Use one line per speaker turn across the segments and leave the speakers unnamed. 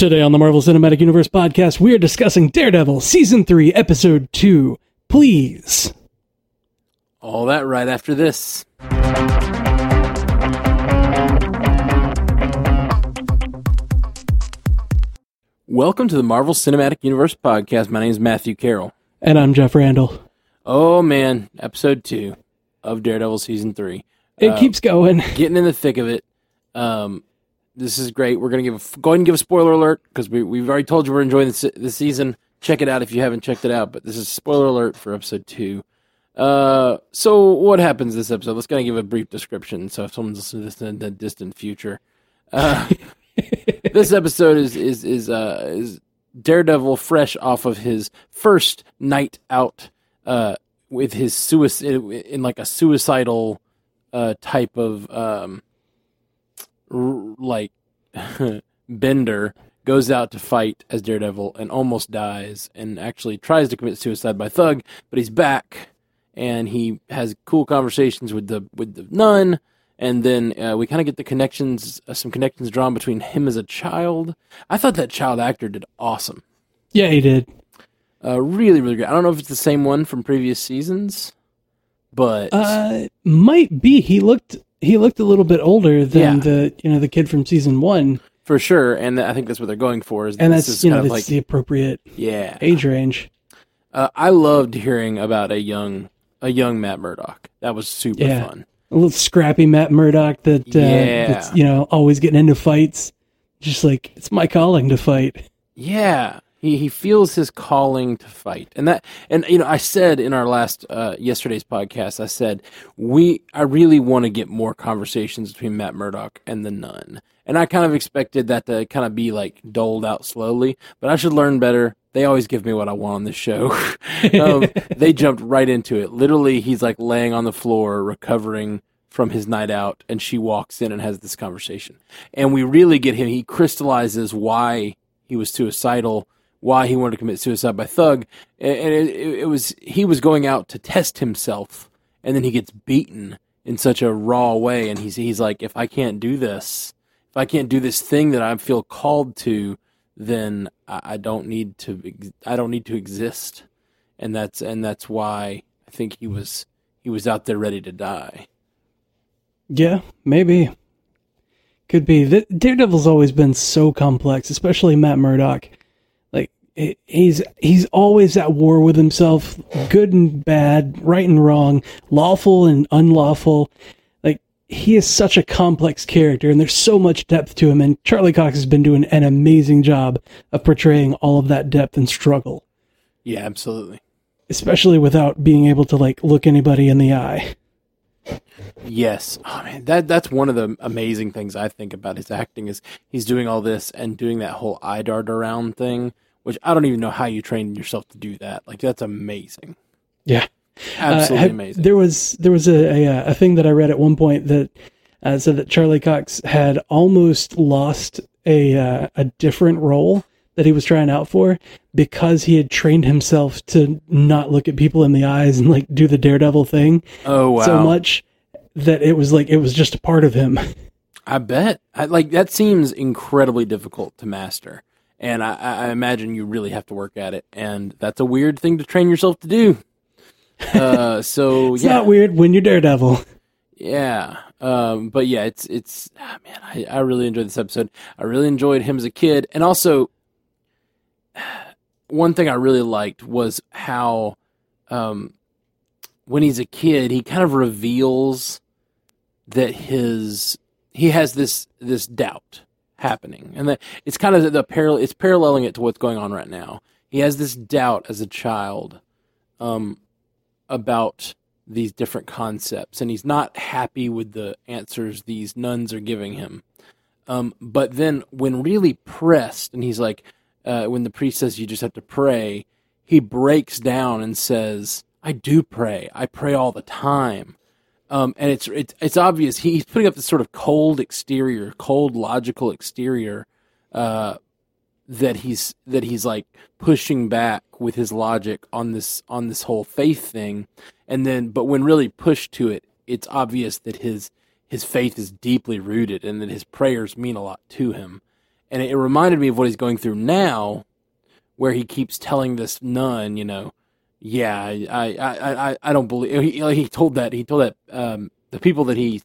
Today on the Marvel Cinematic Universe podcast, we are discussing Daredevil Season 3, Episode 2. Please.
All that right after this. Welcome to the Marvel Cinematic Universe podcast. My name is Matthew Carroll.
And I'm Jeff Randall.
Oh man, episode two of Daredevil season three.
It
Uh,
keeps going.
getting in the thick of it. Um, this is great. We're gonna give go ahead and give a spoiler alert because we we've already told you we're enjoying this the season. Check it out if you haven't checked it out. But this is spoiler alert for episode two. Uh, so what happens this episode? Let's kind of give a brief description. So if someone's listening to this in the distant future, uh, this episode is is is uh is Daredevil fresh off of his first night out uh with his suicide in like a suicidal uh type of um like bender goes out to fight as Daredevil and almost dies and actually tries to commit suicide by thug but he's back and he has cool conversations with the with the nun and then uh, we kind of get the connections uh, some connections drawn between him as a child i thought that child actor did awesome
Yeah, he did.
uh, really really great i don't know if it's the same one from previous seasons but
Uh, might be. He looked he looked a little bit older than
Yeah.
the you know the kid from season one,
for sure and i think that's what they're going for is
and
this
that's
is
you know
kind of
that's
like
the appropriate
yeah
age range.
uh, i loved hearing about a young a young matt murdock that was super
Yeah.
fun
A little scrappy Matt Murdock that uh,
Yeah.
that's you know always getting into fights. Just like it's my calling to fight.
Yeah, he he feels his calling to fight, and that and you know I said in our last uh, yesterday's podcast, I said we I really want to get more conversations between Matt Murdock and the Nun, and I kind of expected that to kind of be like doled out slowly, but I should learn better. They always give me what I want on this show. um, they jumped right into it. Literally, he's like laying on the floor recovering from his night out, and she walks in and has this conversation. And we really get him. He crystallizes why he was suicidal, why he wanted to commit suicide by thug, and it, it, was he was going out to test himself, and then he gets beaten in such a raw way, and he's he's like, if I can't do this, if I can't do this thing that I feel called to, then I, don't need to I don't need to exist, and that's and that's why I think he was he was out there ready to die.
Yeah, maybe. Could be. Daredevil's always been so complex, especially Matt Murdock. He's he's always at war with himself, good and bad, right and wrong, lawful and unlawful. Like he is such a complex character, and there's so much depth to him. And Charlie Cox has been doing an amazing job of portraying all of that depth and struggle,
Yeah, absolutely.
especially without being able to like look anybody in the eye.
Yes. Oh man, that that's one of the amazing things I think about his acting is he's doing all this and doing that whole eye dart around thing, which I don't even know how you train yourself to do that. Like that's amazing.
Yeah.
Absolutely
Uh,
amazing.
There was there was a, a a thing that I read at one point that uh, said that Charlie Cox had almost lost a uh, a different role that he was trying out for because he had trained himself to not look at people in the eyes and like do the daredevil thing
oh wow.
so much that it was like it was just a part of him.
I bet. I, like that seems incredibly difficult to master. And I, I imagine you really have to work at it, and that's a weird thing to train yourself to do. Uh, so
It's
yeah,
not weird when you're daredevil.
Yeah. Um, but yeah, it's it's ah, man, I, I really enjoyed this episode. I really enjoyed him as a kid, and also one thing I really liked was how um, when he's a kid, he kind of reveals that his he has this this doubt happening, and that it's kind of the parallel. It's paralleling it to what's going on right now. He has this doubt as a child um, about these different concepts, and he's not happy with the answers these nuns are giving him. Um, but then, when really pressed, and he's like, uh, when the priest says you just have to pray, he breaks down and says, "I do pray. I pray all the time." Um, and it's it's it's obvious he's putting up this sort of cold exterior, cold logical exterior, uh, that he's that he's like pushing back with his logic on this on this whole faith thing, and then but when really pushed to it, it's obvious that his his faith is deeply rooted and that his prayers mean a lot to him, and it, it reminded me of what he's going through now, where he keeps telling this nun, you know, yeah, I I I, I, don't believe he, he told that he told that um, the people that he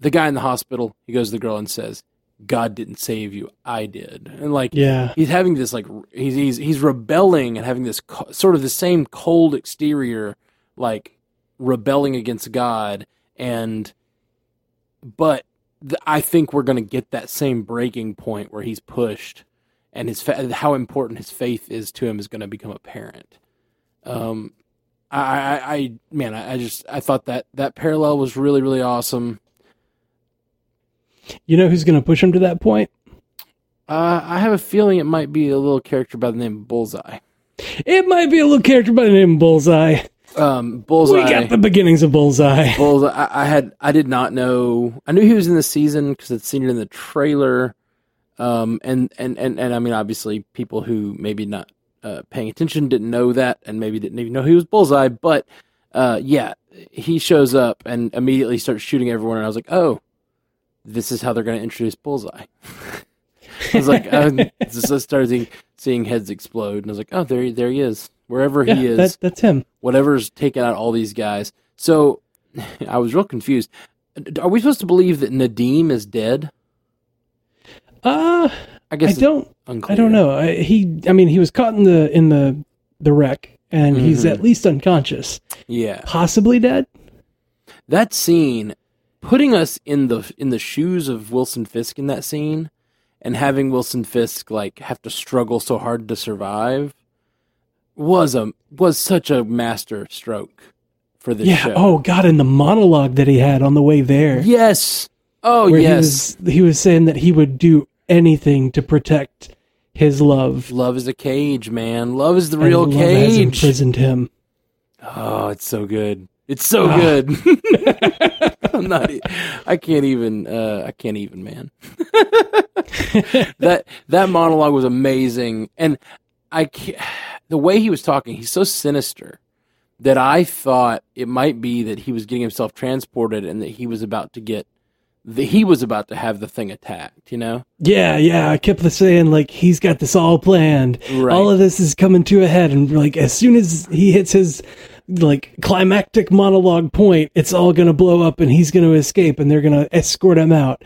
the guy in the hospital he goes to the girl and says God didn't save you I did and like
Yeah.
he's having this like he's he's he's rebelling and having this co- sort of the same cold exterior like rebelling against God and but th- I think we're going to get that same breaking point where he's pushed and his fa- how important his faith is to him is going to become apparent um I, I, I man I, I just I thought that that parallel was really really awesome
You know who's going to push him to that point?
uh, I have a feeling it might be a little character by the name of Bullseye
It might be a little character by the name of Bullseye.
um Bullseye
We got the beginnings of Bullseye.
Bullseye. I, I had I did not know. I knew he was in the season because I'd seen it in the trailer. Um, and, and, and, and I mean, obviously, people who maybe not uh, paying attention didn't know that, and maybe didn't even know he was Bullseye. But uh, yeah, he shows up and immediately starts shooting everyone, and I was like, oh, this is how they're going to introduce Bullseye. I was like, just I started seeing, seeing heads explode, and I was like, oh, there, he- there he is, wherever he is
that, that's him.
whatever's taking out all these guys. So I was real confused. Are we supposed to believe that Nadeem is dead?
Uh,
I
I
guess it's
don't.
unclear.
I don't know. I, he. I mean, he was caught in the in the the wreck, and he's
Mhm.
at least unconscious,
Yeah,
possibly dead.
that scene, putting us in the in the shoes of Wilson Fisk in that scene, and having Wilson Fisk like have to struggle so hard to survive, was a was such a master stroke for the
yeah.
show.
Oh God, and the monologue that he had on the way there,
yes. Oh yes.
he was he was saying that he would do anything to protect his love.
Love is a cage, man. Love is the
and
real
love has imprisoned him.
Oh, it's so good. It's so
Ah.
good. I'm not. I can't even. Uh, I can't even, man. that that monologue was amazing, and I the way he was talking. He's so sinister that I thought it might be that he was getting himself transported and that he was about to get. That he was about to have the thing attacked. You know.
Yeah, yeah. I kept saying like he's got this all planned.
Right.
All of this is coming to a head, and like as soon as he hits his like climactic monologue point, it's all gonna blow up, and he's gonna escape, and they're gonna escort him out.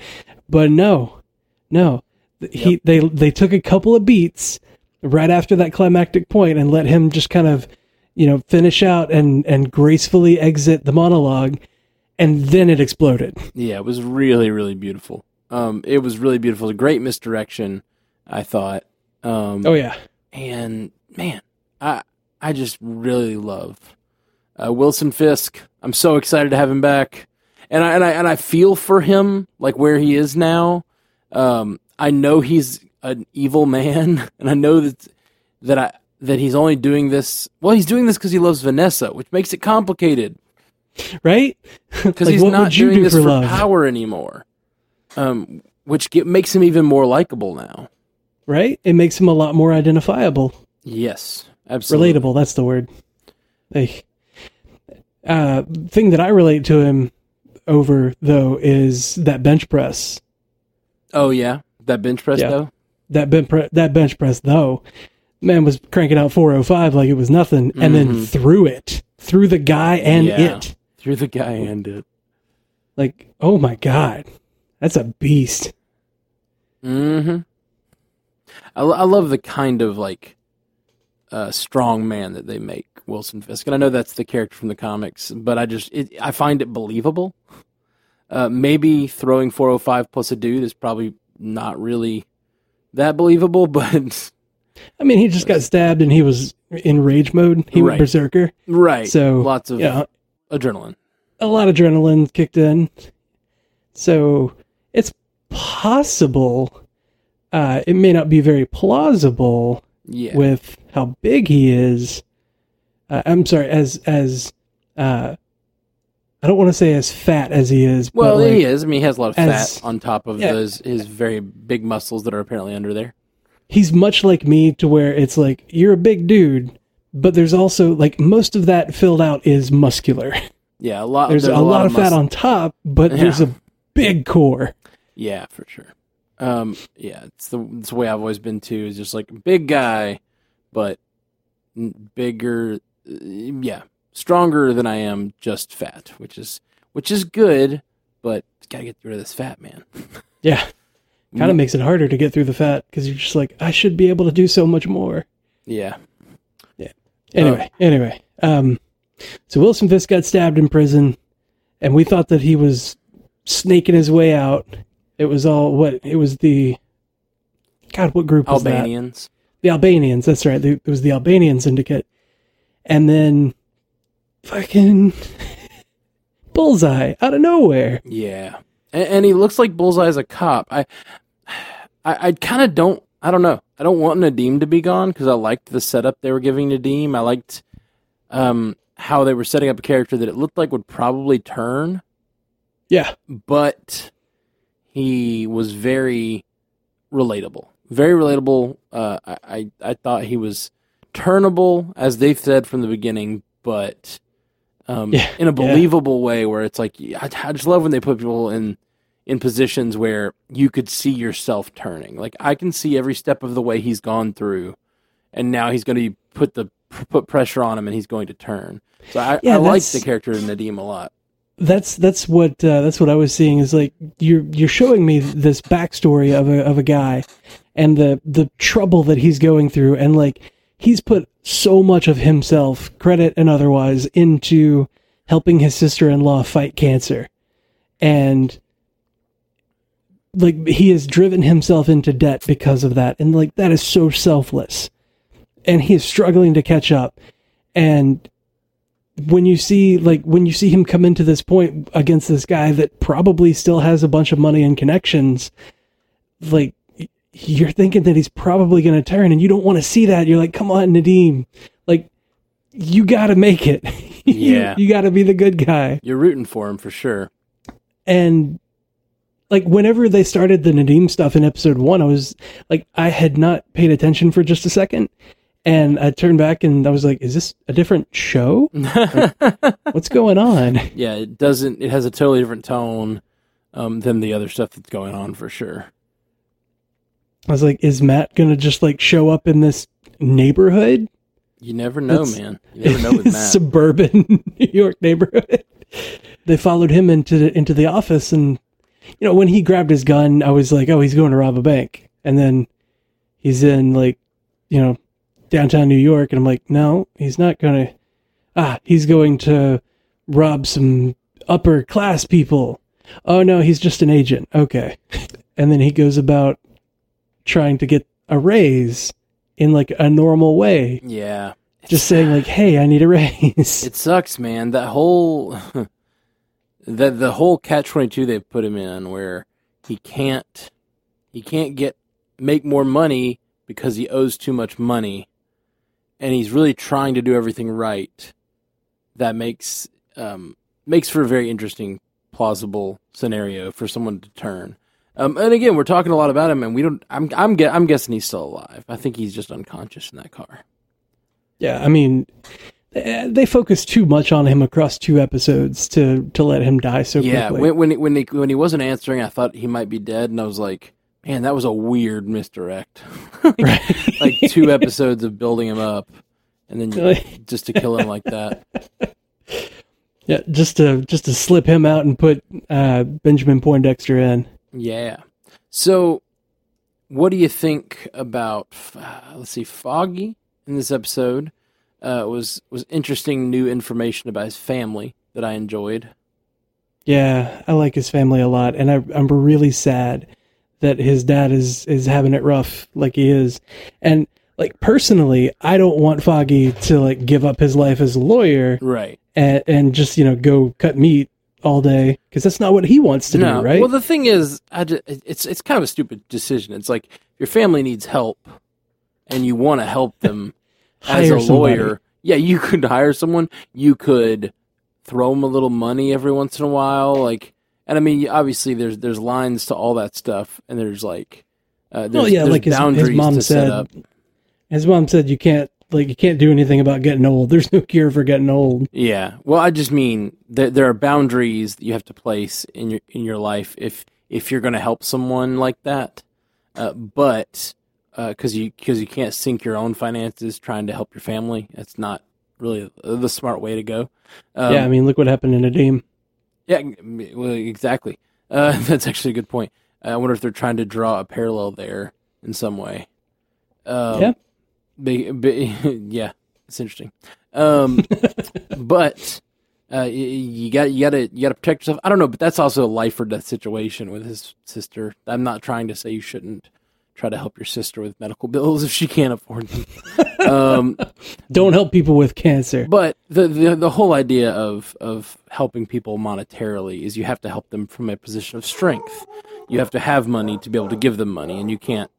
But no, no. He they they took a couple of beats right after that climactic point and let him just kind of you know finish out and and gracefully exit the monologue, and then it exploded.
Yeah, it was really, really beautiful. Um, it was really beautiful. A great misdirection, I thought. Um,
Oh yeah.
and man, I I just really love uh, Wilson Fisk. I'm so excited to have him back, and I and I and I feel for him, like where he is now. Um, I know he's an evil man, and I know that that I that he's only doing this. Well, he's doing this because he loves Vanessa, which makes it complicated
Right?
because
Like,
he's not doing
do
this
for love?
power anymore. Um, which get, makes him even more likable now.
right? It makes him a lot more identifiable,
Yes, absolutely.
relatable. That's the word. Like, uh, thing that I relate to him over though is that bench press.
Oh yeah, that bench press
Yeah.
though.
That bench pre- that bench press though, man was cranking out 405 like it was nothing, and then
Mhm.
threw it through the guy and
Yeah.
it.
Through the guy and it.
Like, oh my god, that's a beast.
Mm-hmm. I, I love the kind of like uh, strong man that they make Wilson Fisk, and I know that's the character from the comics, but I just it, I find it believable. Uh, maybe throwing 405 plus a dude is probably not really that believable, but
I mean, he just got stabbed and he was in rage mode. He
Right.
went berserker.
right.
So
lots of
yeah,
adrenaline.
a lot of adrenaline kicked in. So it's possible. Uh, it may not be very plausible
Yeah.
with how big he is. Uh, I'm sorry, as as uh, I don't want to say as fat as he is.
well,
but like,
he is. I mean, he has a lot of
as-
fat on top of
yeah.
those his very big muscles that are apparently under there.
he's much like me to where it's like you're a big dude, but there's also like most of that filled out is muscular.
Yeah, a lot.
There's, a, lot, of fat
muscle-
on top, but
Yeah.
there's a big core.
Yeah, for sure. Um, yeah, it's the it's the way I've always been too. Is just like big guy, but bigger, uh, yeah, stronger than I am, just fat, which is which is good, but gotta get rid of this fat man.
Yeah. Kind of makes it harder to get through the fat because you're just like, I should be able to do so much more.
Yeah,
Anyway, anyway. Um, so Wilson Fisk got stabbed in prison, and we thought that he was snaking his way out. It was all what? It was the God. What group was that?
Albanians.
The Albanians. That's right. It was the Albanian syndicate, and then fucking bullseye out of nowhere.
Yeah, and, and he looks like Bullseye's a cop. I, I, I kind of don't. I don't know. I don't want Nadeem to be gone because I liked the setup they were giving Nadeem. I liked um, how they were setting up a character that it looked like would probably turn,
Yeah,
but he was very relatable. Very relatable. Uh, I, I I thought he was turnable, as they've said from the beginning, but um,
Yeah,
in a
yeah.
believable way where it's like I, I just love when they put people in in positions where you could see yourself turning. Like I can see every step of the way he's gone through, and now he's going to put the put pressure on him, and he's going to turn. So I,
Yeah,
I like the character of Nadeem a lot.
that's that's what uh, that's what I was seeing is like you're you're showing me this backstory of a of a guy and the the trouble that he's going through and like he's put so much of himself credit and otherwise into helping his sister-in-law fight cancer and like he has driven himself into debt because of that. And like that is so selfless. And he is struggling to catch up. And when you see like when you see him come into this point against this guy that probably still has a bunch of money and connections like you're thinking that he's probably going to turn and you don't want to see that. You're like come on Nadeem like you got to make it. You-
Yeah.
you, got to be the good guy.
You're rooting for him for sure.
and like whenever they started the Nadeem stuff in episode 1 I was like I had not paid attention for just a second and I turned back and I was like is this a different show what's going on
yeah, it doesn't. It has a totally different tone um, than the other stuff that's going on for sure.
I was like, is Matt gonna just like show up in this neighborhood?
You never know, man. You never know with Matt.
Suburban New York neighborhood. They followed him into the, into the office, and you know when he grabbed his gun, I was like, oh, he's going to rob a bank, and then he's in like, you know, downtown New York, and I'm like, no, he's not gonna. Ah, he's going to rob some upper class people. Oh no, he's just an agent. Okay, and then he goes about trying to get a raise in like a normal way
yeah,
just saying like hey i need a raise
it sucks, man. That whole the the whole catch twenty two they've put him in, where he can't he can't get make more money because he owes too much money, and he's really trying to do everything right. That makes um, makes for a very interesting, plausible scenario for someone to turn. Um, and again, we're talking a lot about him, and we don't. I'm I'm I'm guessing he's still alive. I think he's just unconscious in that car.
yeah i mean they focus too much on him across two episodes to to let him die so
yeah,
quickly
when when he, when he when he wasn't answering, I thought he might be dead, and I was like, man, that was a weird misdirect. like,
Right.
like two episodes of building him up, and then just to kill him like that.
yeah just to just to slip him out and put uh benjamin poindexter in
Yeah. So, what do you think about? Uh, let's see, Foggy in this episode uh, was was interesting new information about his family that I enjoyed.
yeah i like his family a lot and I, i'm really sad that his dad is is having it rough like he is and like personally i don't want foggy to like give up his life as a lawyer
Right.
and, and just you know go cut meat all day because that's not what he wants to
no.
do right
Well, the thing is, I ju- it's it's kind of a stupid decision. It's like your family needs help, and you want to help them as
Hire
a
somebody.
lawyer. Yeah, you could hire someone. You could throw them a little money every once in a while, like. And I mean, obviously, there's there's lines to all that stuff, and there's like, uh, there's,
Well, yeah,
there's
like his- his mom said,
up.
his mom said you can't like you can't do anything about getting old there's no cure for getting old
Yeah. Well, I just mean that there are boundaries that you have to place in your in your life if if you're going to help someone like that. Uh, but because you because you can't sink your own finances trying to help your family, that's not really the smart way to go. Um,
yeah, I mean, look what happened in Nadeem.
yeah, well, exactly. Uh, that's actually a good point. I wonder if they're trying to draw a parallel there in some way. Um,
Yeah.
be- yeah, it's interesting. Um, but uh, you got you got to you got to protect yourself. I don't know, but that's also a life or death situation with his sister. I'm not trying to say you shouldn't try to help your sister with medical bills if she can't afford them. um,
Don't help people with cancer.
but the, the the whole idea of of helping people monetarily is you have to help them from a position of strength. You have to have money to be able to give them money, and you can't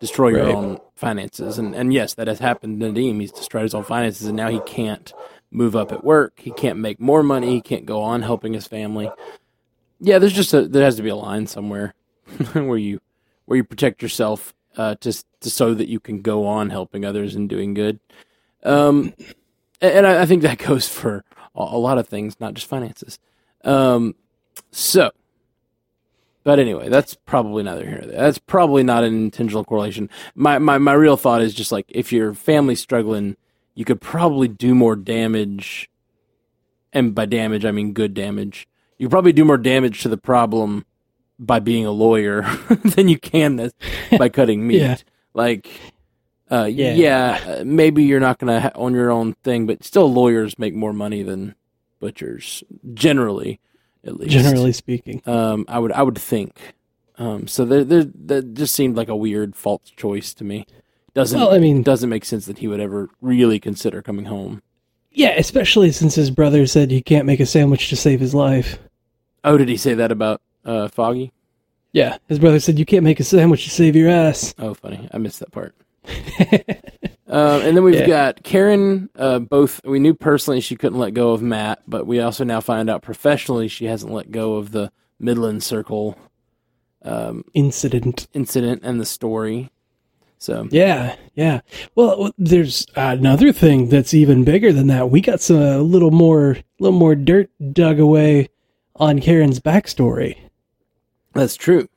destroy your
Right.
own finances. And and yes, that has happened to Nadeem. He's destroyed his own finances, and now he can't move up at work. He can't make more money. He can't go on helping his family. Yeah, there's just a there has to be a line somewhere where you where you protect yourself uh, to, to so that you can go on helping others and doing good. Um, and I, I think that goes for a, lot of things, not just finances. Um, so, but anyway, that's probably neither here. That's probably not an intentional correlation. My, my my real thought is just like if your family's struggling, you could probably do more damage, and by damage I mean good damage. You probably do more damage to the problem by being a lawyer than you can this by cutting meat.
Yeah.
Like, uh, yeah,
Yeah.
maybe you're not going to ha- own your own thing, but still, lawyers make more money than butchers generally, at least.
Generally speaking,
um, I would I would think. Um, so there, there, that just seemed like a weird false choice to me. Doesn't
Well, I mean-
doesn't make sense that he would ever really consider coming home.
yeah, especially since his brother said he can't make a sandwich to save his life.
Oh, did he say that about uh, Foggy?
Yeah, his brother said you can't make a sandwich to save your ass.
Oh, funny. I missed that part. um, and then we've
Yeah.
got Karen. Uh, both we knew personally she couldn't let go of Matt, but we also now find out professionally she hasn't let go of the Midland Circle um,
Incident.
incident and the story. So
Yeah, yeah. Well, there's another thing that's even bigger than that. We got some a little more, little more dirt dug away on Karen's backstory.
That's true.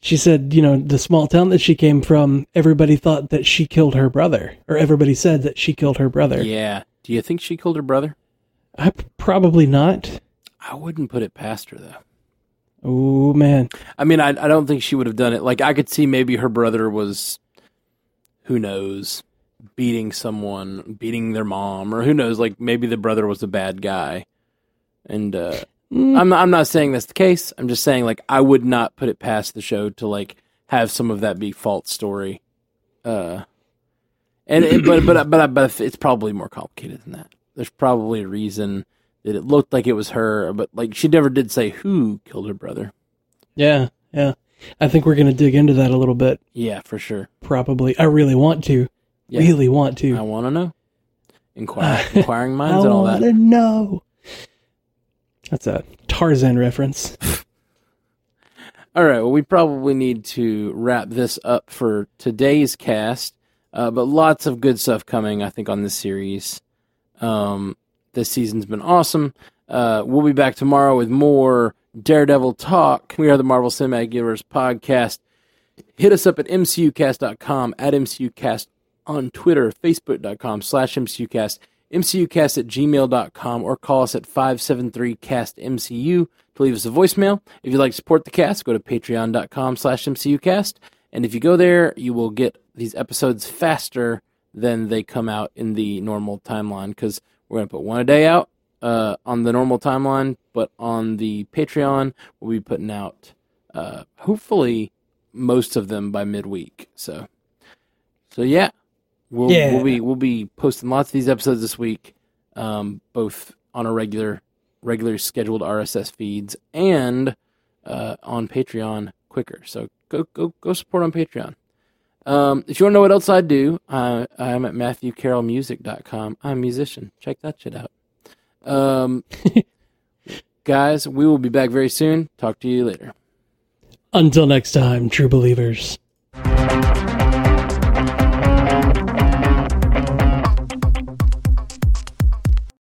She said, you know, the small town that she came from, everybody thought that she killed her brother, or everybody said that she killed her brother.
Yeah. Do you think she killed her brother?
I probably not.
I wouldn't put it past her though.
Oh man,
I mean, I I don't think she would have done it. Like I could see maybe her brother was, who knows, beating someone, beating their mom, or who knows. Like maybe the brother was a bad guy, and uh. I'm not, I'm not saying that's the case. I'm just saying like I would not put it past the show to like have some of that be false story. Uh, and it, but but but but it's probably more complicated than that. There's probably a reason that it looked like it was her, but like she never did say who killed her brother.
yeah, yeah. I think we're gonna dig into that a little bit.
Yeah, for sure.
Probably. I really want to.
Yeah.
Really want to.
I want to know. Inquire, inquiring
I
minds and all that.
I want to know. That's a Tarzan reference.
All right. Well, we probably need to wrap this up for today's cast. Uh, but lots of good stuff coming, I think, on this series. Um, this season's been awesome. Uh, we'll be back tomorrow with more Daredevil talk. We are the Marvel Cinematic Universe podcast. Hit us up at mcucast.com, at mcucast on Twitter, facebook.com slash mcucast, mcucast at gmail.com, or call us at 573-CAST-MCU to leave us a voicemail. If you'd like to support the cast, go to patreon.com slash mcucast. And if you go there, you will get these episodes faster than they come out in the normal timeline because we're going to put one a day out uh, on the normal timeline, but on the Patreon, we'll be putting out uh, hopefully most of them by midweek. So, so yeah, we'll
Yeah.
we'll be we'll be posting lots of these episodes this week, um, both on a regular regular scheduled RSS feeds and uh, on Patreon quicker. So go go go support on Patreon. Um, if you want to know what else I do, I, I'm at MatthewCarrollMusic.com. I'm a musician. Check that shit out. Um, guys, we will be back very soon. Talk to you later.
Until next time, true believers.